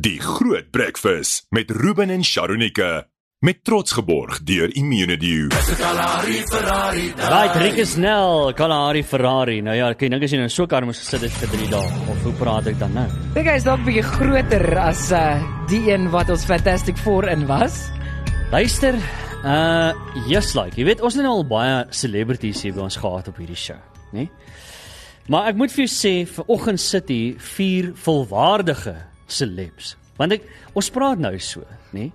Die Groot Breakfast met Ruben en Sharonika met trots geborg deur Immunedio. Right, Rick is snel, Kalahari Ferrari. Nou ja, ek dink as jy nou so kar moes gesit het vir 3 dae of hoe praat ek dan nou? Dink hy is dalk bietjie groter as uh die een wat ons Fantastic 4 in was. Luister, uh yes like. Jy weet ons het nou al baie celebrities hier by ons gehad op hierdie show, né? Maar ek moet vir jou sê, vanoggend sit hier vier volwaardige celebs. Want ek ons praat nou so, né?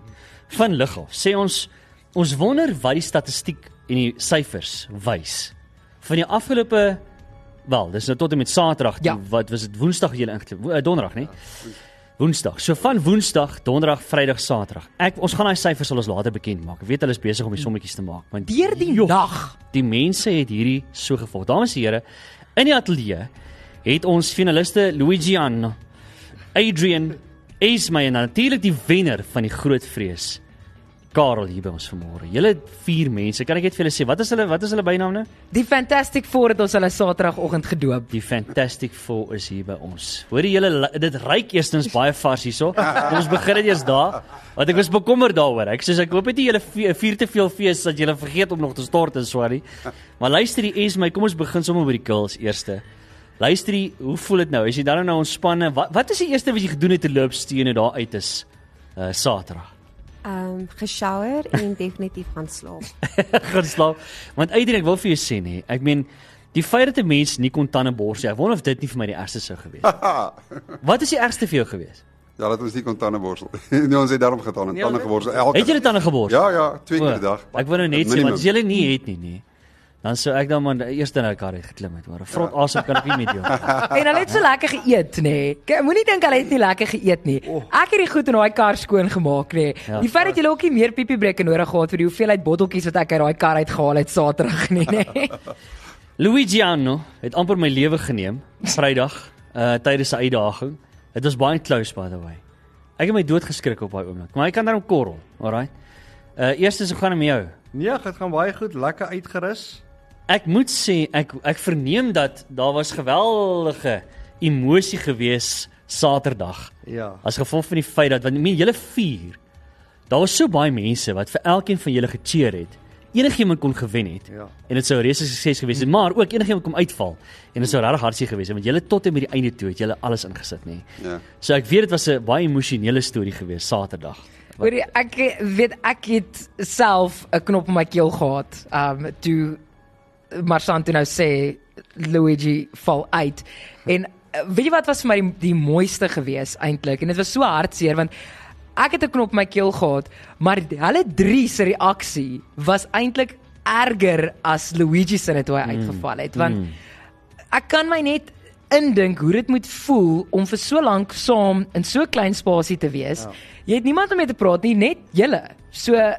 Van lig af. Sê ons ons wonder wat die statistiek en die syfers wys. Van die afgelope wel, dis nou tot en met Saterdag, Ja. wat was dit Woensdag jy ingetree? Wo- uh, Donderdag, né? Woensdag. So van Woensdag, Donderdag, Vrydag, Saterdag. Ek ons gaan daai syfers sal ons later bekend maak. Ek weet hulle is besig om die sommetjies te maak, want Deur die joh, nag. die mense het hierdie so gevolg. Dames en here, in die ateljee het ons finaliste Luigian, Adrian, Esme en natuurlik die wenner van die groot vrees. Karel hier by ons vanmôre. Julle vier mense. Kan ek net vir julle sê wat is hulle wat is hulle byname? Die Fantastic 4 het ons hulle Saterdagoggend gedoop. Die Fantastic Four is hier by ons. Hoor jy julle dit ryk eerstens baie vars hierso. Ons begin dit eers daar. Want ek was bekommerd daaroor. Ek sê ek hoop net nie julle vi- vier te veel fees dat julle vergeet om nog te stort en sorry. Maar luister die is my, kom ons begin sommer by die kills eerste. Luister, hoe voel dit nou? Is jy dan nou ontspanne? Wat wat is die eerste wat jy gedoen het te loop steene daar uit is? Uh Saterdag. Ehm um, geshower en definitief gaan slaap. gaan slaap. Want uiteindelik ek wil vir jou sê nê, ek meen die feit dat 'n mens nie kon tande bors nie. Ek wonder of dit nie vir my die ergste sou gewees het. Wat is die ergste vir jou gewees? Ja, dat ons nie kon tande borsel. nee, ons het daarom getaan en tande geborsel elke Het jy tande gebors? Ja, ja, twee keer per dag. Ek wou nou net sê want as jy nie het nie, nee. Dan sou ek dan maar eers in 'n kar uit geklim het, maar 'n vrot asem kan ek nie met jou. En hulle het so lekker geëet, nê. Nee. Moenie dink hulle het nie lekker geëet nie. Ek het die goed in daai kar skoon gemaak, nê. Ja. Nee. Die feit dat jy ook nie meer piepiebreke nodig gehad vir die hoeveelheid botteltjies wat ek uit daai kar uitgehaal het Saterdag nie, nê. Nee. Luigiano het amper my lewe geneem Vrydag uh tydens 'n uitdaging. Dit was baie close by the way. Ek het my dood geskrik op daai oomblik. Maar hy kan daarom korrel, alright. Uh eerstens hoe gaan dit met jou? Nee, dit gaan baie goed, lekker uitgerus. Ek moet sê ek ek verneem dat daar was geweldige emosie gewees Saterdag. Ja. As gevolg van die feit dat want ek meen julle vier. Daar was so baie mense wat vir elkeen van julle gecheer het. Enigiemand kon gewen het. Ja. En dit sou 'n reuse sukses gewees het, maar ook enigiemand kom uitval en dit sou regtig hartseer gewees het want julle tot en met die einde toe het julle alles ingesit nê. Ja. So ek weet dit was 'n baie emosionele storie gewees Saterdag. Hoorie, ek weet ek het self 'n knop in my keel gehad. Um toe Marsanto nou sê Luigi val uit. En uh, weet jy wat was vir my die, die mooiste gewees eintlik? En dit was so hartseer want ek het 'n knop in my keel gehad, maar hulle drie se reaksie was eintlik erger as Luigi se toe hy uitgeval het want Mm. ek kan my net indink hoe dit moet voel om vir so lank saam in so klein spasie te wees. Ja. Jy het niemand om mee te praat nie, net julle. So eh,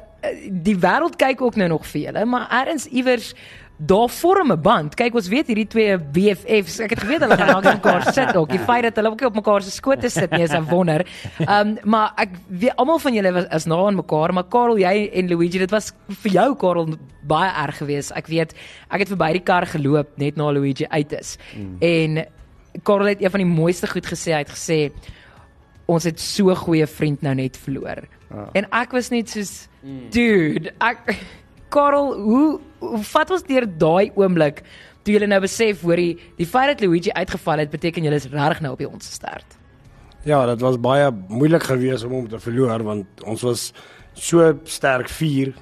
die wêreld kyk ook nou nog vir julle, maar ergens iewers daar vorm 'n band. Kyk, ons weet hierdie twee BFFs. Ek het geweet hulle gaan naby mekaar sit ook. Die feit dat hulle ook op mekaar se skote sit nie is 'n wonder. Ehm um, maar ek weet almal van julle was is na aan mekaar, maar Karel, jy en Luigi, dit was vir jou Karel baie erg geweest. Ek weet ek het verby die kar geloop net na Luigi uit is. Mm. En Karel het een van die mooiste goed gesê. Hy het gesê ons het so goeie vriend nou net verloor. Ah. En ek was net soos dude, ek Karel, hoe, hoe vat ons deur daai oomblik toe jy nou besef hoorie, die feit dat Luigi uitgeval het beteken jy is regtig nou op die ons stert. Ja, dit was baie moeilik geweest om hom te verloor want ons was so sterk 4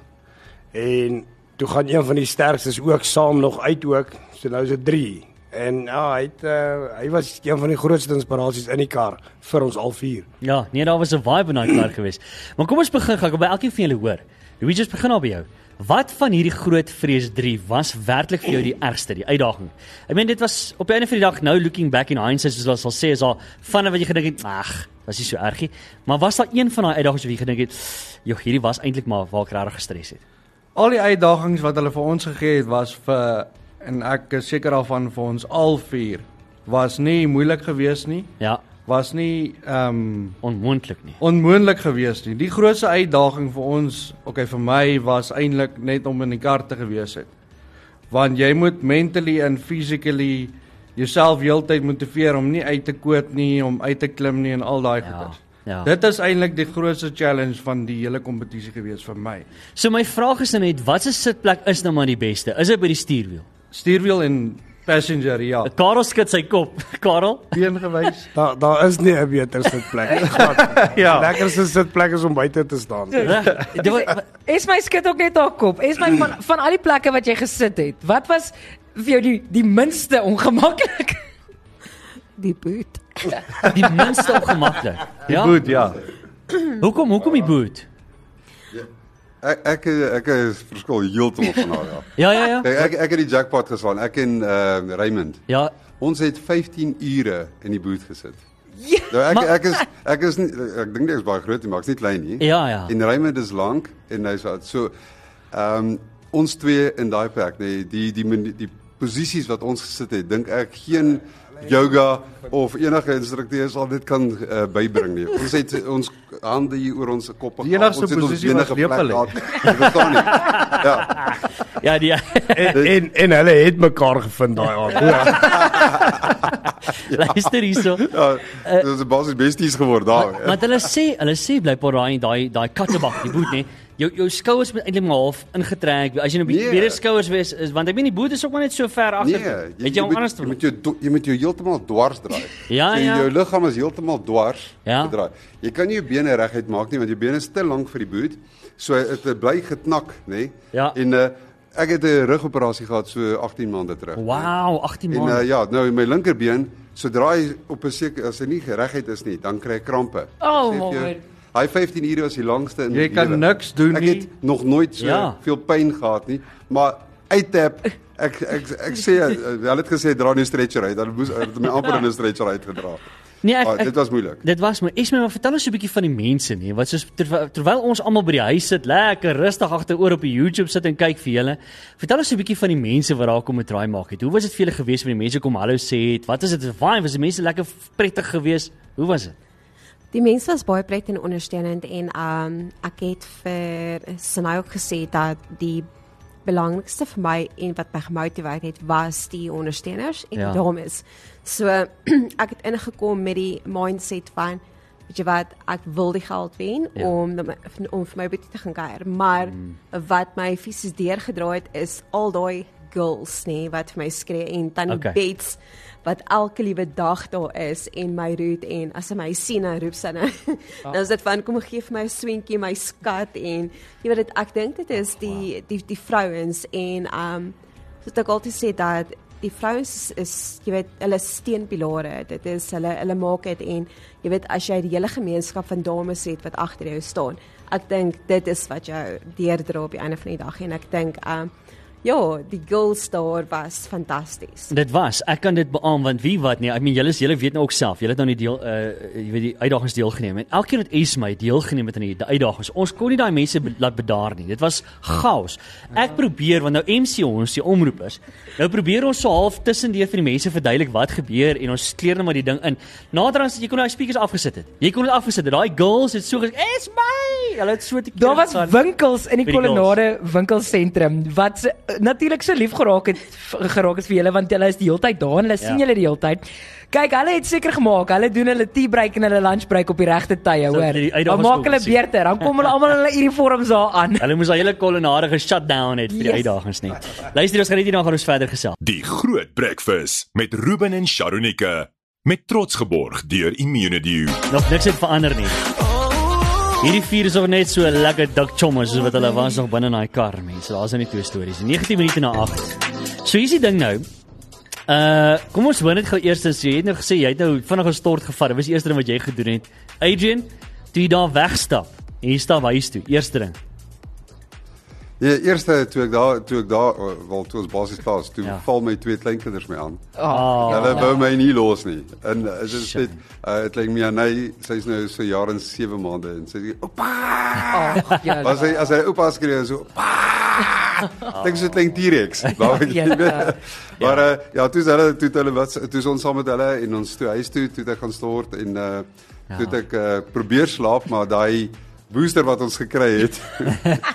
en toe gaan een van die sterkstes ook saam nog uit ook. So nou is dit 3. En ja, hy het uh, hy was een van die grootste inspirasies in die kar vir ons al vier. Ja, nee, daar was 'n vibe in daai kar geweest. Maar kom ons begin gou by elkeen van julle hoor. Luigi, ons begin al by jou. Wat van hierdie groot vrees 3 was werklik vir jou die ergste, die uitdaging? Ek meen dit was op die einde van die dag nou looking back in hindsight soos ons sal sê is daar van wat jy gedink het, ag, was nie so ergie, maar was daar een van daai uitdagings wat jy gedink het, joh, hierdie was eintlik maar waar ek regtig gestres het. Al die uitdagings wat hulle vir ons gegee het was vir en ek is seker daarvan vir ons al vier was nie moeilik geweest nie. Ja, Was nie ehm um, onmoontlik nie. onmoontlik geweest nie. Die grootste uitdaging vir ons, okay vir my was eintlik net om in die kar te gewees het. Want jy moet mentally en physically jouself heeltyd motiveer om nie uit te koot nie, om uit te klim nie en al daai Ja. goeders. Ja. Dit is eintlik die grootste challenge van die hele kompetisie gewees vir my. So my vraag is nou net watse sitplek is nou maar die beste? Is dit by die stuurwiel? Stuurwiel en passenger ja. Karel skud sy kop. Karel? Been gewys. Daar daar is nie 'n beter sitplek. ja. Lekkerste sitplek is om buite te staan. Wa- Es my skud ook net haar kop. Es my van van al die plekke wat jy gesit het, wat was vir jou die die minste ongemaklik? Die boot. die minste ongemaklik. Die Ja. boot ja. Hoekom hoekom die boot? Ek ek ek is verskil heeltemal van haar ja. Ja ja ja. Kyk, ek ek het die jackpot geslaan. Ek en uh Raymond. Ja, Ons het 15 ure in die boot gesit. Ja, nou, ek maar- ek is ek is nie ek dink ek is baie groot maar ek's nie klein nie. Ja, ja. En Raymond is lank en hy's so ehm um, ons twee in daai plek, nee, die die die, die posisies wat ons gesit het, dink ek geen yoga of enige instrukteur sal dit kan uh, bybring nie. Ons het ons hande hier oor ons koppe. Die enigste ons het ons posisie bene was lepel. Jy verstaan nie. Ja. ja die En en, en hulle het mekaar gevind daai aand. Ja. luister hierso. Ja, dit is basies besties geword daar. Want, hulle sê, hulle sê blykbaar daai daai daai kattebak, die boot nê. Jou jou skouers moet eintlik maar half ingetrek. As jy nou bietjie Nee. weer skouers wees is want ek meen die boot is ook maar net so ver agter. Nee, het jy hom moet, anders jy moet jou do- jy moet jou heeltemal dwars draai. Ja, so, ja. Jou liggaam is heeltemal dwars Ja. gedraai. Jy kan nie jou bene reguit maak nie want jou bene is te lank vir die boot. So dit bly geknak, nê? Ja. En uh, ek het 'n rugoperasie gehad so 18 maande terug. Wow, 18 En uh, maande. ja, nou my linkerbeen, sodra hy op 'n seker as hy nie gereguit is nie, dan kry ek krampe. Oh, Sê vir my. Hy 15 ure was die langste in Jy my kan lewe. niks doen Ek nie. het nog nooit so Ja. veel pyn gehad nie, maar uittap ek ek ek sê uh, hulle het gesê dra nie 'n stretcher uit, dan moes het my amper in 'n stretcher uitgedra. Nee, ek, Ah, ek dit was moeilik. Dit was maar ek maar vertel ons so 'n bietjie van die mense nie wat soos terwyl, terwyl ons almal by die huis sit lekker rustig agteroor op die YouTube sit en kyk vir julle. Vertel ons so 'n bietjie van die mense wat daar kom 'n draai maak het. Hoe was dit vir julle gewees wanneer die mense kom hallo sê het? Wat is dit vibe? Was die mense lekker prettig geweest? Hoe was dit? Die mense was baie pret en ondersteunend en um ek het vir Sinai ook gesê dat die belangrikste vir my en wat my gemotiveer het was die ondersteuners en Ja. die dames. So ek het ingekom met die mindset van weet jy wat ek wil die geld wen Ja. om om vir my bietjie te gaan kuier, maar mm. wat my fisies deurgedra het is al daai girls nê wat vir my skree en tannie Okay. Bets wat elke liewe dag daar is en my roet en as hy my sien dan roep sy nou. Dan is dit van kom gee vir my 'n swentjie my skat en jy weet dit ek dink dit is die die die vrouens en um soos ek altyd sê dat die vrouens is, jy weet hulle steunpilare dit is hulle hulle maak dit en jy weet as jy die hele gemeenskap van dames het wat agter jou staan ek dink dit is wat jou deurdra op die einde van die dag en ek dink um ja die girls daar was fantasties Dit was. Ek kan dit beamoen want wie wat nie. Ek meen julle is julle weet nou ook self. Julle het nou nie deel uh jy weet die uitdagings deelgeneem en elkeen wat Esmy deelgeneem het aan die uitdagings. Ons kon nie daai mense laat bedaar nie. Dit was chaos. Ek probeer want nou MC ons die omroepers. Nou probeer ons so half tussendeur vir die mense verduidelik wat gebeur en ons kleer net maar die ding in. Nader aan jy kon nou speakers afgesit het. Jy kon dit afgesit het. Daai girls het so gesê, "Esmy!" Hulle het so te Daar was winkels in die Vir die Kolonade winkelsentrum wat se, natuurlik so lief geraak het geraak het vir julle want hulle is die hele tyd daar en hulle sien Ja. julle die hele tyd. Kyk, hulle het seker gemaak, hulle doen hulle tea break en hulle lunch break op die regte tye, hoor. Dan maak hulle beurte, dan kom hulle almal in hulle uniforms daar aan. Hulle moes daai hele kolonade geshut down het vir die Yes. uitdagings nie. Luister, ons gaan net hierna gaan ons verder gesels. Die Groot Breakfast met Ruben en Sharonika met trots geborg deur Immunedio. Nog niks het verander nie. Hierdie vier is nog net so lekker dik chommers soos wat hulle was nog binne in daai kar, mense. Daar's net twee stories. 19 minute na 8. So hier's die ding nou. Uh, kom ons hoor net gou eers as jy het nou gesê jy het nou vinnig 'n stort gevat. Dit was die eerste ding wat jy gedoen het. Adrian, toe jy daar wegstap en jy stap huis toe. Eerste ding. Ja, eerste toe ek daar toe ek daar eh, wel toe ons basies klaar is, toe Ja. ja. val my twee kleinkinders my aan. Oh, Hulle wou my nie los nie. En dit is Shit. net uh, dit lyk my Janey, sy's nou so jaar en 7 maande en sy sê oupa. Ag, ja. As hy as hy oupa skree so oupa. Dink so klein T-Rex. Waar ek Ja. Maar uh, ja, toe is hulle toe hulle wat toe ons saam met hulle en ons toe huis toe toe ek gaan stort en uh toe het ek uh, probeer slaap maar daai booster wat ons gekry het.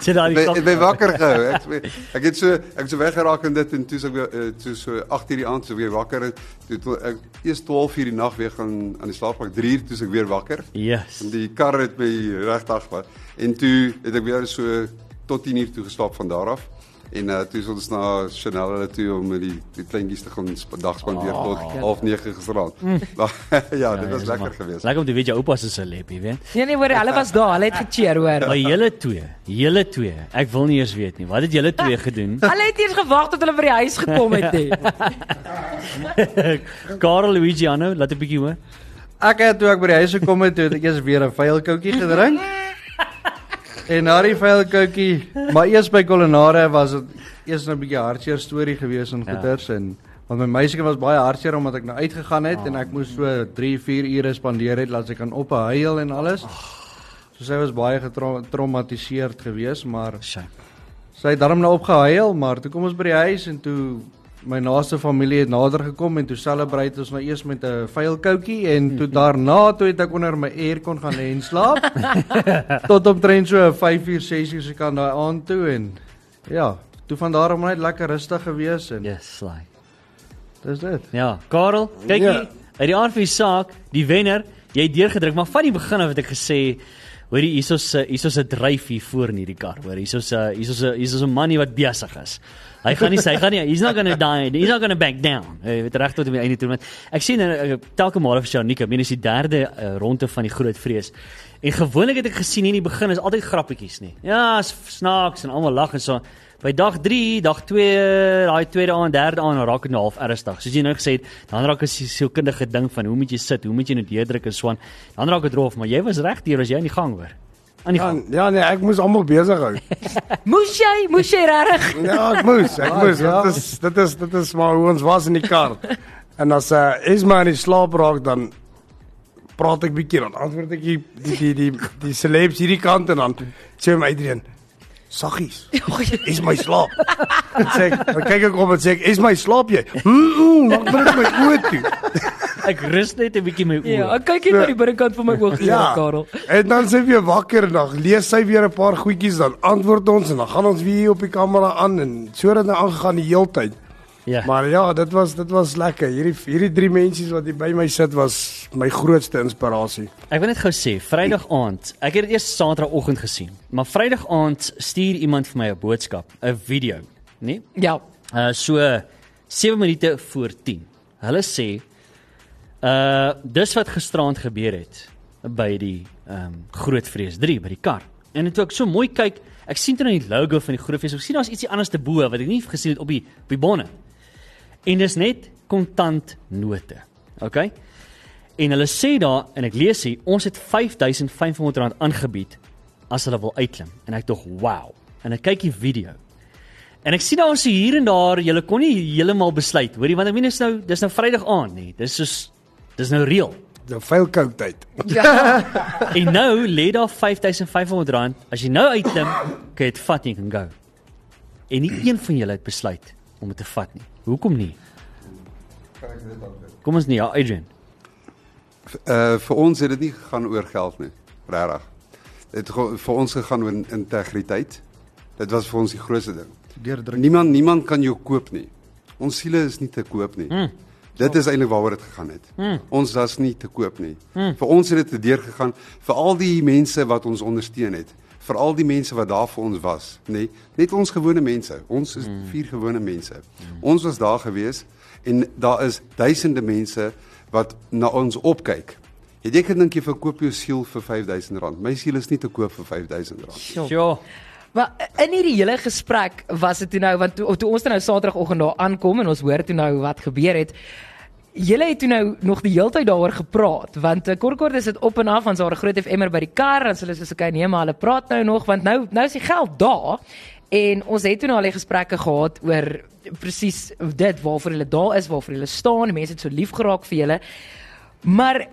Sit daar die Ek wakker gehou. Ek ek het so ek so weggeraak in dit en toe so ek toe so 8:00 die aand so weer wakker en toe toe ek eers 12:00 die nag weer gaan aan die slaapplek 3:00 toe ek weer wakker. Yes. En die kar het my regtig wat. En toe het ek weer so tot 10:00 toe geslaap van daar af. En uh, toe is ons na Chanel hulle toe om met die die kleintjies te gaan dag spandeer Oh, tot ja. 09:30 gisteraand. Maar ja, dit was lekker geweest. Lekker om te weet jou oupa se celeb, jy weet. Nee nee, hoor, hulle was daar, hulle het gecheer hoor. Maar julle twee, julle twee. Ek wil nie eers weet nie. Wat het julle twee gedoen? Hulle het eers gewag tot hulle by die huis gekom het nie. Karel Luigi Anno, laat 'n bietjie hoor. Ek het toe ek by die huis gekom het, toe het ek eers weer 'n vuilkoutjie gedrink. En na die vuilkoutjie, maar eers by Kolonare was dit eers 'n bietjie hartseer storie gewees en Ja. goeters en want my meisieke was baie hartseer omdat ek nou uitgegaan het en ek moes so 3, 4 ure spandeer het laat sy kan op huil en alles. So sy was baie getraumatiseerd geweest, maar Sy. sy het daarom nou opgehuil, maar toe kom ons by die huis en toe my naaste familie het nader gekom en toe celebrate ons nou eers met 'n vuilkoutjie en toe daarna toe het ek onder my aircon gaan lê en slaap. Tot omtrent so 5 uur 6 uur se kant daai aand toe en ja, toe van daar af net lekker rustig gewees en Yes, sly. dis dit. Ja, Karel, kyk Ja. hier. Uit die aard van die saak, die wenner, jy het deurgedruk, maar van die begin af het ek gesê Hoorie, hierso's 'n hierso's 'n dryf hier voor in hierdie kar, hoor. Hierso's 'n hierso's 'n hierso's 'n manie wat besig is. Hy gaan nie hy gaan nie he's not going to die. He's not going to back down. Jy weet reg tot die einde toe want ek sien telke male vir Shanika, meen dis die derde uh, ronde van die groot vrees. En gewoonlik het ek gesien hier in die begin is altyd grappietjies nie. Ja, is snaaks en almal lag en so. By dag 3, dag 2, daai tweede aand, derde aand raak dit nou half ernstig. Soos jy nou gesê het, dan raak 'n sielkundige ding van hoe moet jy sit, hoe moet jy nou deurdruk en so aan. Dan raak dit rof, maar jy was reg hier as jy in die gang hoor. Aan die Ja, gang. ja nee, ek moes almal besig hou. Moes jy, moes jy regtig? Ja, ek moes, ek moes. ja. Dit is dit is dit is maar hoe ons was in die kar. En as uh, Esma in die slaap raak dan praat ek bietjie dan antwoord ek die die die die, die celebs hierdie kant en dan sê my Adrian Saggies. Is my slaap. En sê ek, dan kyk ek op en sê ek, "Is my slaap jy?" Mm, maak maar net my oë toe. Ek rus net 'n bietjie my oë. Ja, ek kyk net na die binnekant van my oog hier, ja. Karel. En dan sê weer wakker en dan lees sy weer 'n paar goedjies dan antwoord ons en dan gaan ons weer op die kamera aan en so het dit aangegaan die heeltyd. Ja. Maar ja, dit was dit was lekker. Hierdie hierdie drie mensies wat hier by my sit was my grootste inspirasie. Ek wil net gou sê, Vrydag aand, ek het dit eers Saterdagoggend gesien, maar Vrydag aand stuur iemand vir my 'n boodskap, 'n video, nee? Ja. Uh so 7 minute voor 10. Hulle sê uh dis wat gisteraand gebeur het by die ehm um, Groot Vrees 3 by die kar. En toe ek so mooi kyk, ek sien dit in die logo van die Groot Vrees. Ek sien daar's ietsie anders te bo wat ek nie gesien het op die op die bonne. En dis net kontant note. OK? En hulle sê daar en ek lees hier, ons het R5500 aangebied as hulle wil uitklim. En ek dog, "Wow." En ek kyk die video. En ek sien daar so hier en daar, julle kon nie heeltemal besluit, hoorie, want ek meen dis nou dis nou Vrydag aand nie. Dis soos dis nou reël. Die veilkoud tyd. En nou lê daar R5500 as jy nou uitklim, kan jy dit vat en jy kan go. En nie een van julle het besluit om dit te vat nie. Hoekom nie? Kom ons nie, ja, Adrian. Uh vir ons het dit nie gegaan oor geld nie, regtig. Dit het vir ons gegaan oor integriteit. Dit was vir ons die grootste ding. Niemand niemand kan jou koop nie. Ons siele is nie te koop nie. Mm. Dit is eintlik waaroor dit gegaan het. Mm. Ons was nie te koop nie. Mm. Vir ons het dit te deur gegaan vir al die mense wat ons ondersteun het, vir al die mense wat daar vir ons was, nê? Net ons gewone mense. Ons is mm. vier gewone mense. Mm. Ons was daar gewees en daar is duisende mense wat na ons opkyk. Het jy gedink jy verkoop jou siel vir R5000? My siel is nie te koop vir R5000. Ja. Maar in hierdie hele gesprek was dit toe nou want toe, toe ons toe nou Saterdagoggend daar aankom en ons hoor toe nou wat gebeur het. Julle het toe nou nog die hele tyd daaroor gepraat want uh, kort kort is dit op en af want daar 'n groot FM'er by die kar en hulle sê so okay nee maar hulle praat nou nog want nou nou is die geld daar. En ons het toe nou al die gesprekke gehad oor presies dit waarvoor hulle daar is waarvoor hulle staan mense het so lief geraak vir julle. Maar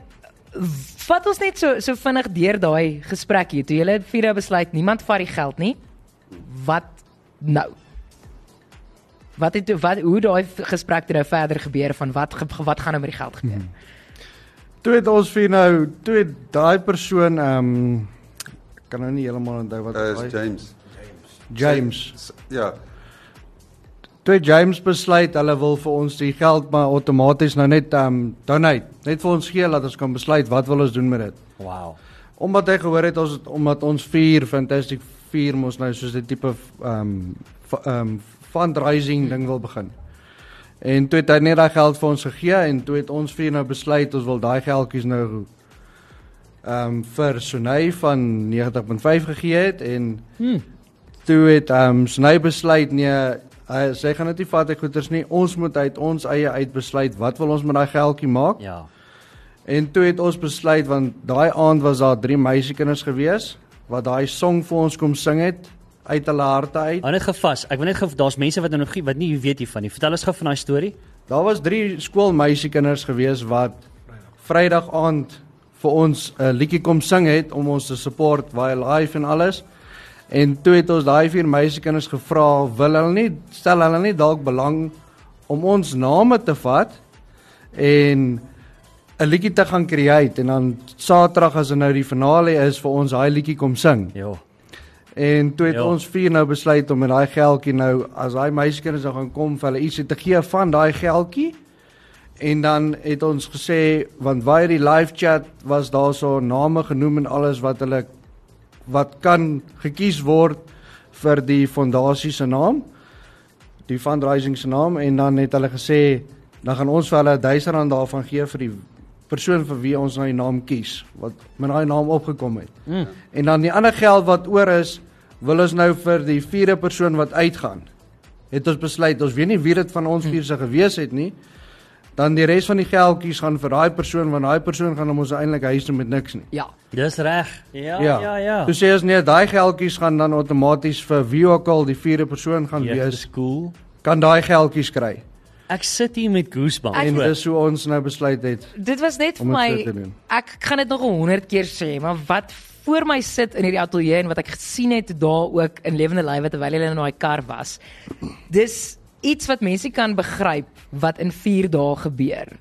vat ons net so so vinnig deur daai gesprek hier. Toe julle vier besluit niemand vat die geld nie. Wat nou wat het wat hoe daai gesprek toe nou verder gebeur van wat wat gaan nou met die geld gebeur Toe het ons vir nou, toe het daai persoon ehm um, kan nou nie heeltemal onthou wat Uh, hy is James. James. S- Ja. Toe James besluit hulle wil vir ons die geld maar outomaties nou net ehm um, donate, net vir ons gee dat ons kan besluit wat wil ons doen met dit. Wow. Omdat hy gehoor het ons het, omdat ons vier fantastic vier mos nou soos 'n tipe ehm um, ehm um, fundraising ding wil begin. En toe het hy net daai geld vir ons gegee en toe het ons vier nou besluit ons wil daai geldjies nou ehm um, vir Sunay van 90.5 gegee het en Hmm. toe het ehm um, Sunay besluit nee hy sy gaan dit nie vat ek goeders nie ons moet uit ons eie uit besluit wat wil ons met daai geldjie maak Ja. En toe het ons besluit want daai aand was daar drie meisiekinders gewees wat daai song vir ons kom sing het uit hulle harte uit. Hou net gevas. Ek wil net daar's mense wat nog wat nie weet hiervan nie. Vertel ons gou van daai storie. Daar was drie skoolmeisiekinders gewees wat Vrydag aand vir ons 'n liedjie kom sing het om ons te support baie live en alles. En toe het ons daai vier meisiekinders gevra, wil hulle nie stel hulle nie dalk belang om ons name te vat en 'n liedjie te gaan create en dan Saterdag as dit nou die finale is vir ons daai liedjie kom sing. Ja. En toe het Ja. ja. ons vier nou besluit om met daai geldjie nou as daai meisiekinders nou gaan kom vir hulle ietsie te gee van daai geldjie. En dan het ons gesê want via die live chat was daar so name genoem en alles wat hulle wat kan gekies word vir die fondasie se naam. Die fundraising se naam en dan het hulle gesê dan gaan ons vir hulle R1000 daarvan gee vir die persoon vir wie ons nou die naam kies wat met daai naam opgekom het. Mm. En dan die ander geld wat oor is, wil ons nou vir die vierde persoon wat uitgaan. Het ons besluit, ons weet nie wie dit van ons vier se gewees het nie. Dan die res van die geldjies gaan vir daai persoon want daai persoon gaan hom ons eintlik huis toe met niks nie. Ja. Dis reg. Ja, ja, ja. Toe sê ons nee, daai geldjies gaan dan outomaties vir wie ook al die vierde persoon gaan Ja, wees, dis cool. kan daai geldjies kry. Ek sit hier met goosebumps. En dis hoe ons nou besluit het Dit was net vir my ek gaan dit nog 100 keer sê, maar wat voor my sit in hierdie ateljee en wat ek gesien het daar ook in lewende lywe terwyl hulle in daai kar was. Dis iets wat mense kan begryp wat in 4 dae gebeur.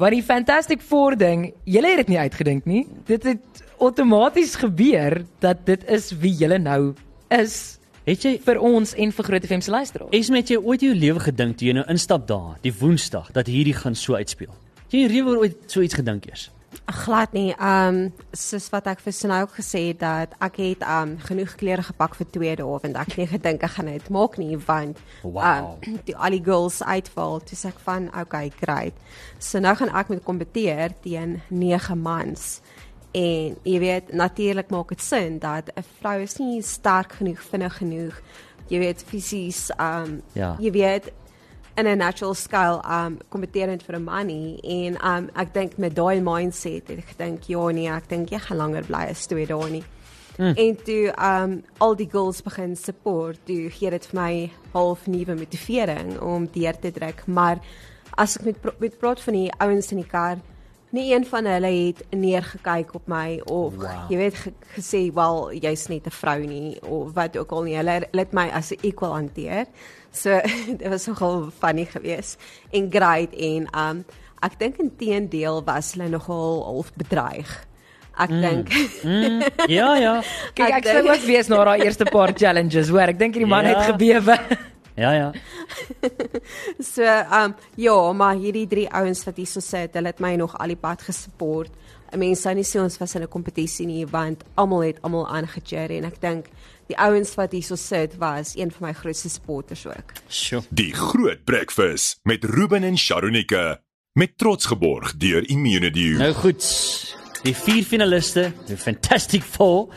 Wat die Fantastic Four ding, julle het dit nie uitgedink nie. Dit het outomaties gebeur dat dit is wie julle nou is Het jy vir ons en vir Groot FM se luisteraars. Esme het jy ooit in jou lewe gedink toe jy nou instap daar, die Woensdag, dat hierdie gaan so uitspeel? Het jy reël ooit so iets gedink eers? Glad nie. Ehm um, soos wat ek vir ook gesê het dat ek het ehm um, genoeg klere gepak vir twee dae want ek het nie gedink ek gaan dit maak nie want Wow. um, die al die girls uitval. Toe sê ek van okay, great. So nou gaan ek met kompeteer teen 9 mans. En jy weet natuurlik maak dit sin dat 'n vrou is nie sterk genoeg, vinnig genoeg. Jy weet fisies um, Ja. jy weet in 'n natural scale um kompeterend vir 'n man nie en um ek dink met daai mindset het ek gedink ja nee ek dink jy gaan langer bly as twee dae nie. Mm. En toe um al die girls begin support, toe gee dit vir my half nuwe motivering om deur te druk, maar as ek met met praat van die ouens in die kar, nie een van hulle het neergekyk op my of Wow. jy weet ge gesê wel jy's net 'n vrou nie of wat ook al nie. Hulle het my as 'n equal hanteer. So dit was nogal funny geweest en great en um ek dink inteendeel was hulle nogal half bedreig. Ek mm. dink Mm, ja, ja. Kyk, ek ek sou ook wees na daai eerste paar challenges, hoor. Ek dink hierdie man Ja. het gebewe. Ja, ja. so um ja, maar hierdie drie ouens wat hierso sit, hulle het my nog al die pad gesupport. Mense sou nie sê ons was in 'n kompetisie nie want almal het almal aangecheer en ek dink die ouens wat hierso sit was een van my grootste supporters ook. Sjoe. Die Groot Breakfast met Ruben en Sharonike met trots geborg deur Immunity. Nou goed. Die vier finaliste, die Fantastic Four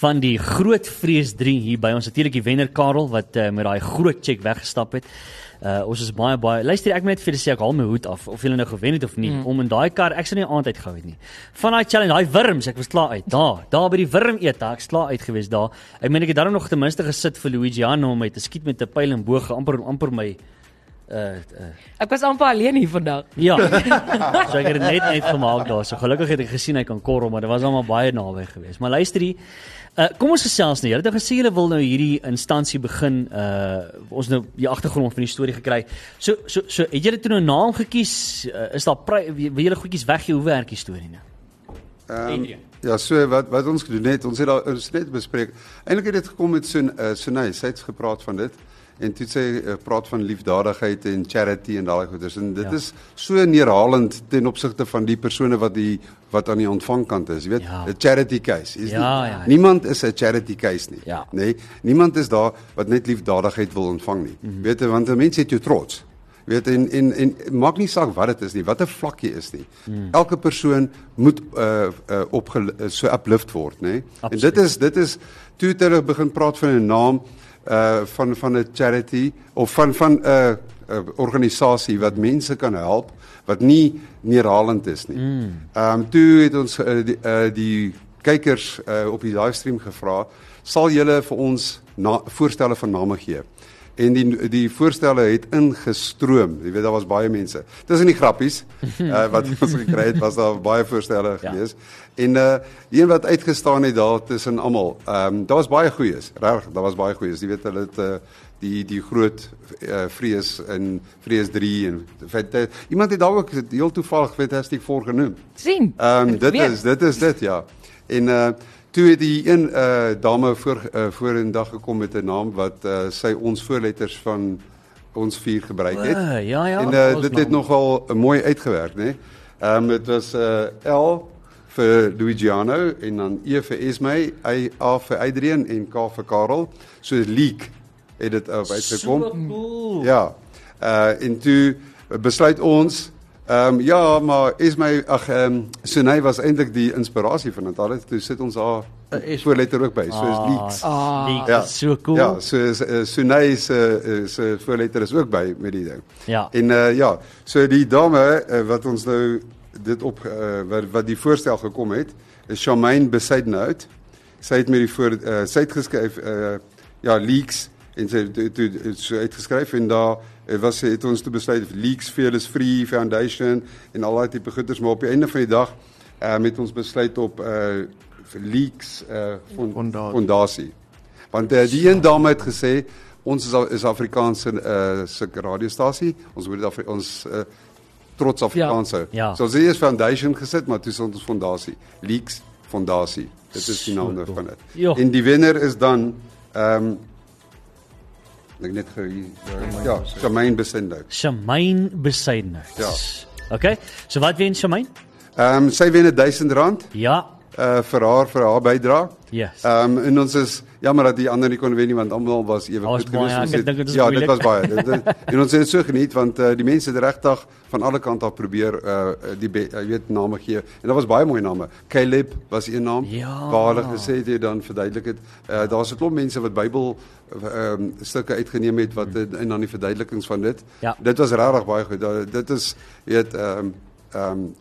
van die Groot Vrees 3 hier by ons natuurlik die wenner Karel wat uh, met daai groot check weggestap het. Uh ons is baie baie luister ek moet net vir julle sê ek haal my hoed af of julle nou gewen het of nie mm. om in daai kar ek sou nie aand uitgehou het nie. Van daai challenge, daai wurms, ek was klaar uit. Daar, daar by die wurm eet, ek's klaar uit gewees daar. Ek meen ek het daarom nog ten minste gesit vir Luigiano om my te skiet met 'n pyl en boog, amper amper my uh, uh Ek was amper alleen hier vandag. Ja. so ek het net net gemaak daar. So gelukkig het ek gesien hy kan korrel, maar dit was almal baie naby geweest. Maar luister hier. Uh kom ons gesels nou. Julle het nou gesê julle wil nou hierdie instansie begin uh ons nou die agtergrond van die storie gekry. So so so het julle toe nou 'n naam gekies? Uh, is daar wil julle goedjies weggee hoe werk die storie nou? Ehm Ja, so wat wat ons gedoen het, ons het daar ons het net bespreek. Eintlik het dit gekom met so 'n uh, Sunay, sy het gepraat van dit. En toe sê uh, praat van liefdadigheid en charity en daai goeders en dit Ja. ja. is so neerhalend ten opsigte van die persone wat die wat aan die ontvangkant is, jy weet, 'n Ja. charity case. Is Ja, nie, ja. Niemand is 'n charity case nie. Ja. Nee, niemand is daar wat net liefdadigheid wil ontvang nie. Mm -hmm. Weet jy, want 'n mens het jou trots. Weet en en en maak nie saak wat dit is nie, watter vlak jy is nie. Mm. Elke persoon moet uh uh opge uh, so uplift word, nê? Nee? En dit is dit is toe het hulle begin praat van 'n naam uh van van 'n charity of van van 'n uh, uh, organisasie wat mense kan help wat nie neerhalend is nie. Ehm um, toe het ons uh, die, uh, die kykers uh, op die livestream gevra, sal julle vir ons na, voorstelle van name gee? En die die voorstelle het ingestroom. Jy weet daar was baie mense. Tussen die grappies uh, wat ons gekry het, was daar baie voorstelle Ja. gewees. En uh die een wat uitgestaan het daar tussen almal. Ehm um, daar was baie goeies. Regtig, daar was baie goeies. Jy weet hulle het uh, die die groot uh, vrees in vrees 3 en feit, uh, iemand het daar ook heel toevallig fantastic voor genoem. sien. Ehm um, dit weet. is dit is dit ja. En uh toe het die een uh dame voor uh, voor in dag gekom met 'n naam wat uh, sy ons voorletters van ons vier gebruik het. O, ja, ja. en uh, dit het nogal uh, mooi uitgewerk, né? Nee? Ehm um, dit was uh L vir Luigiano en dan E vir Esme, I A vir Adrian en K vir Karel. So leak het dit uh, uitgekom. Cool. Ja. Uh en toe besluit ons ehm um, ja, maar is my ag ehm um, Sunay was eintlik die inspirasie van dit alles. Toe sit ons haar Uh, S- voorletter ook by. So is leaks. Ah. Leaks Ja. is so cool. Ja, so is uh, Sunay se uh, se voorletter is ook by met die ding. Ja. En uh ja, so die dame uh, wat ons nou dit op uh, wat wat die voorstel gekom het, is Charmaine Besaidnout. Sy het met die voor uh, sy het geskryf uh ja, leaks en sy het so uitgeskryf en daar uh, was het ons toe besluit leaks Fearless Free Foundation en al daai tipe goeders maar op die einde van die dag uh, met ons besluit op uh vir leaks uh fond, Fondasie. Want uh, die een dame het gesê ons is Af- is Afrikaanse uh se radiostasie. Ons moet dit Afri ons uh, trots Afrikaans hou. Ja. So ons het eers foundation gesit, maar toe is ons fondasie. Leaks fondasie. Dit is die naam daarvan. dit. Ja. En die wenner is dan ehm um, ek net gou hier ja, Charmaine Besendou. Shamaine Besaidnout. Ja. Okay. So wat wen Shamaine? Ehm um, sy wen 1000 rand Ja. Uh vir haar vir haar bydrae. Yes. Ehm um, en ons is jammer dat die ander nie kon wen nie want almal was ewe goed geweest. Ons het- dit Ja, moeilik. dit was baie. Dit, dit, en ons het dit so geniet want uh, die mense het regtig van alle kante af probeer uh die be- uh, weet name gee. En daar was baie mooi name. Caleb was een naam Ja. waar hulle gesê het jy dan verduidelik het. Uh daar's 'n klomp mense wat Bybel ehm um, stukke uitgeneem het wat hmm. en dan die verduidelikings van dit. Ja. Dit was regtig baie goed. Da- Dit is weet ehm um, ehm um,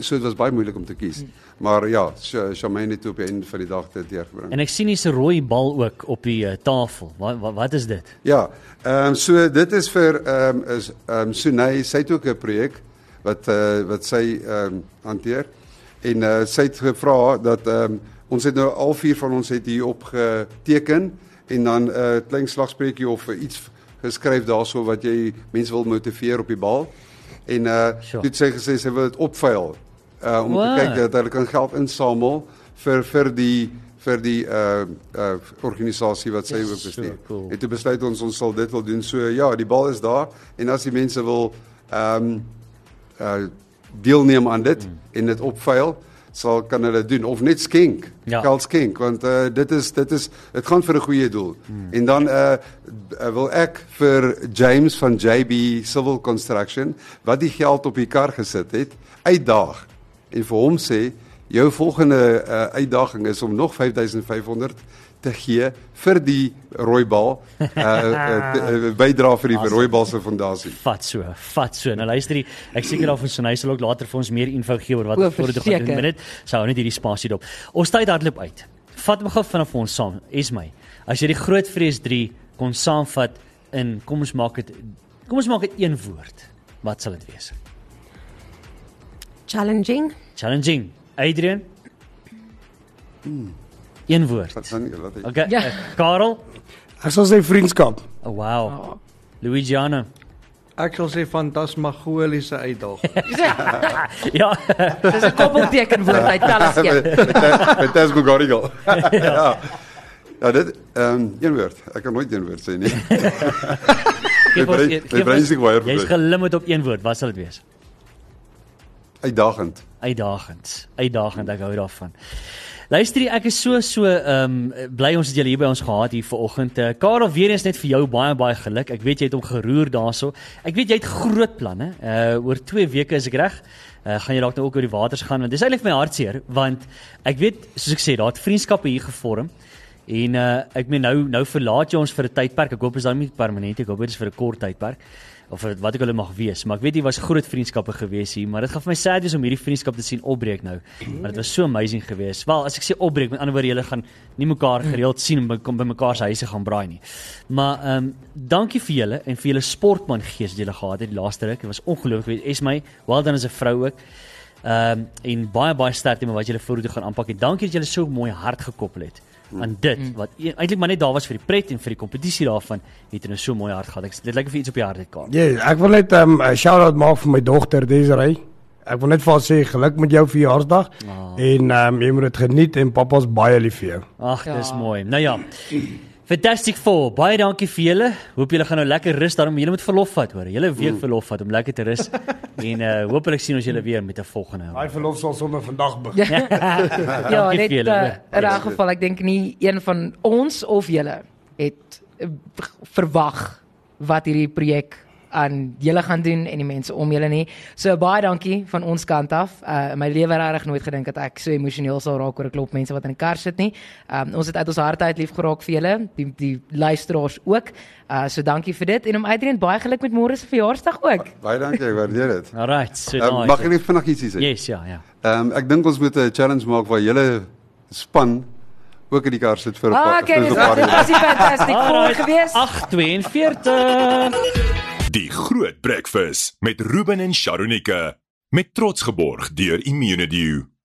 so dit was baie moeilik om te kies. Maar ja, Charmaine het op die einde van die dag dit deurgebring. En ek sien hier's 'n rooi bal ook op die uh, tafel. Wat, wat wat is dit? Ja, ehm um, so dit is vir ehm um, is ehm um, Sunay, sy het ook 'n projek wat uh, wat sy ehm um, hanteer. En uh, sy het gevra dat ehm um, ons het nou al vier van ons het hier op geteken en dan 'n uh, klein slagspreekie of uh, iets geskryf daarso wat jy mense wil motiveer op die bal. En uh, Sure. toe het sy gesê sy wil dit opveil uh, om Wow. te kyk dat hulle kan geld insamel vir vir die vir die uh uh organisasie wat sy Yes, ook bestuur. so cool. En toe besluit ons ons sal dit wil doen. So ja, die bal is daar en as die mense wil ehm um, uh deelneem aan dit mm. en dit opveil, sal kan hulle doen of net skenk. Ja. Geld skenk want uh dit is dit is dit gaan vir 'n goeie doel. Mm. En dan uh, uh wil ek vir James van JB Civil Construction wat die geld op die kar gesit het, uitdaag en vir hom sê jou volgende uh, uitdaging is om nog 5500 te gee vir die rooibal uh, uh, uh bydra vir die rooibal se fondasie. Vat so, vat so. Nou luister jy, ek seker daarvan Sunay sal ook later vir ons meer info gee oor wat voor dit gaan doen. verseker. Minute sou net hierdie spasie dop. Ons tyd hardloop uit. Vat my gou vanaf ons saam. Esmy, as jy die groot vrees 3 kon saamvat in kom ons maak dit kom ons maak dit een woord. Wat sal dit wees? Challenging. Challenging. Adrian? Een woord. Wat dan wat hy Okay. Ja. Ja. Karel? Ek sal sê vriendskap. Oh, wow. Luigiana. Ek sal sê fantasmagoliese uitdaging. Ja. Dis 'n koppelteken woord uit Talaskeer. Fantastic Gorigal. ja. Ja, dit ehm um, een woord. Ek kan nooit een woord sê nie. Ons brein- is nie baie Jy's verwyd. gelimit op een woord. Wat sal dit wees? Uitdagend. Uitdagend. Uitdagend, ek hou daarvan. Luister, ek is so so ehm um, bly ons het julle hier by ons gehad hier vanoggend. Uh, Karel, weer eens net vir jou baie baie geluk. Ek weet jy het hom geroer daarso. Ek weet jy het groot planne. Uh oor 2 weke is ek reg. Uh gaan jy dalk nou ook oor die waters gaan want dis eintlik my hartseer want ek weet soos ek sê, daar het vriendskappe hier gevorm. En uh ek meen nou nou verlaat jy ons vir 'n tydperk. Ek hoop is dan nie permanent nie. Ek hoop dit is vir 'n kort tydperk of wat ek hulle mag wees. Maar ek weet jy was groot vriendskappe gewees hier, maar dit gaan vir my sad wees om hierdie vriendskap te sien opbreek nou. Maar dit was so amazing geweest. Wel, as ek sê opbreek, met ander woorde julle gaan nie mekaar gereeld sien en kom by mekaar se huise gaan braai nie. Maar ehm um, dankie vir julle en vir julle sportman gees wat julle gehad het die laaste ruk. Dit was ongelooflik geweest. Esmy, wel dan as 'n vrou ook. Ehm um, en baie baie sterkte met wat julle vorentoe gaan aanpak. En dankie dat julle so mooi hart gekoppel het aan dit wat e- eintlik maar net daar was vir die pret en vir die kompetisie daarvan het hulle so mooi hart gehad. Ek dit lyk of jy iets op jou hart het, Karl. Ja, yeah, ek wil net 'n um, 'n shout-out maak vir my dogter Desiree. Ek wil net vir haar sê geluk met jou verjaarsdag Ah. en ehm um, jy moet dit geniet en papa's baie lief vir jou. Ag, dis Ja. mooi. Nou ja. Fantastic Four. Baie dankie vir julle. Hoop julle gaan nou lekker rus daarom julle moet verlof vat hoor. Julle week verlof vat om lekker te rus. en uh hopelik sien ons julle weer met 'n volgende. Daai verlof sal sommer vandag begin. ja, net uh, in 'n geval ek dink nie een van ons of julle het uh, verwag wat hierdie projek aan julle gaan doen en die mense om julle nie. So baie dankie van ons kant af. Uh in my lewe regtig nooit gedink dat ek so emosioneel sal raak oor 'n klop mense wat in die kar sit nie. Um ons het uit ons harte uit lief geraak vir julle, die die luisteraars ook. Uh so dankie vir dit en om Adrian baie geluk met môre se verjaarsdag ook. Baie dankie, ek waardeer dit. Alright, so Um, mag ek net vinnig ietsie sê? Yes, ja, ja. Ehm um, ek dink ons moet 'n challenge maak waar julle span ook in die kar sit vir 'n Ah, paar vir dis die fantastic voor gewees. 842. Die Groot Breakfast met Ruben en Sharonika met trots geborg deur Immunedio.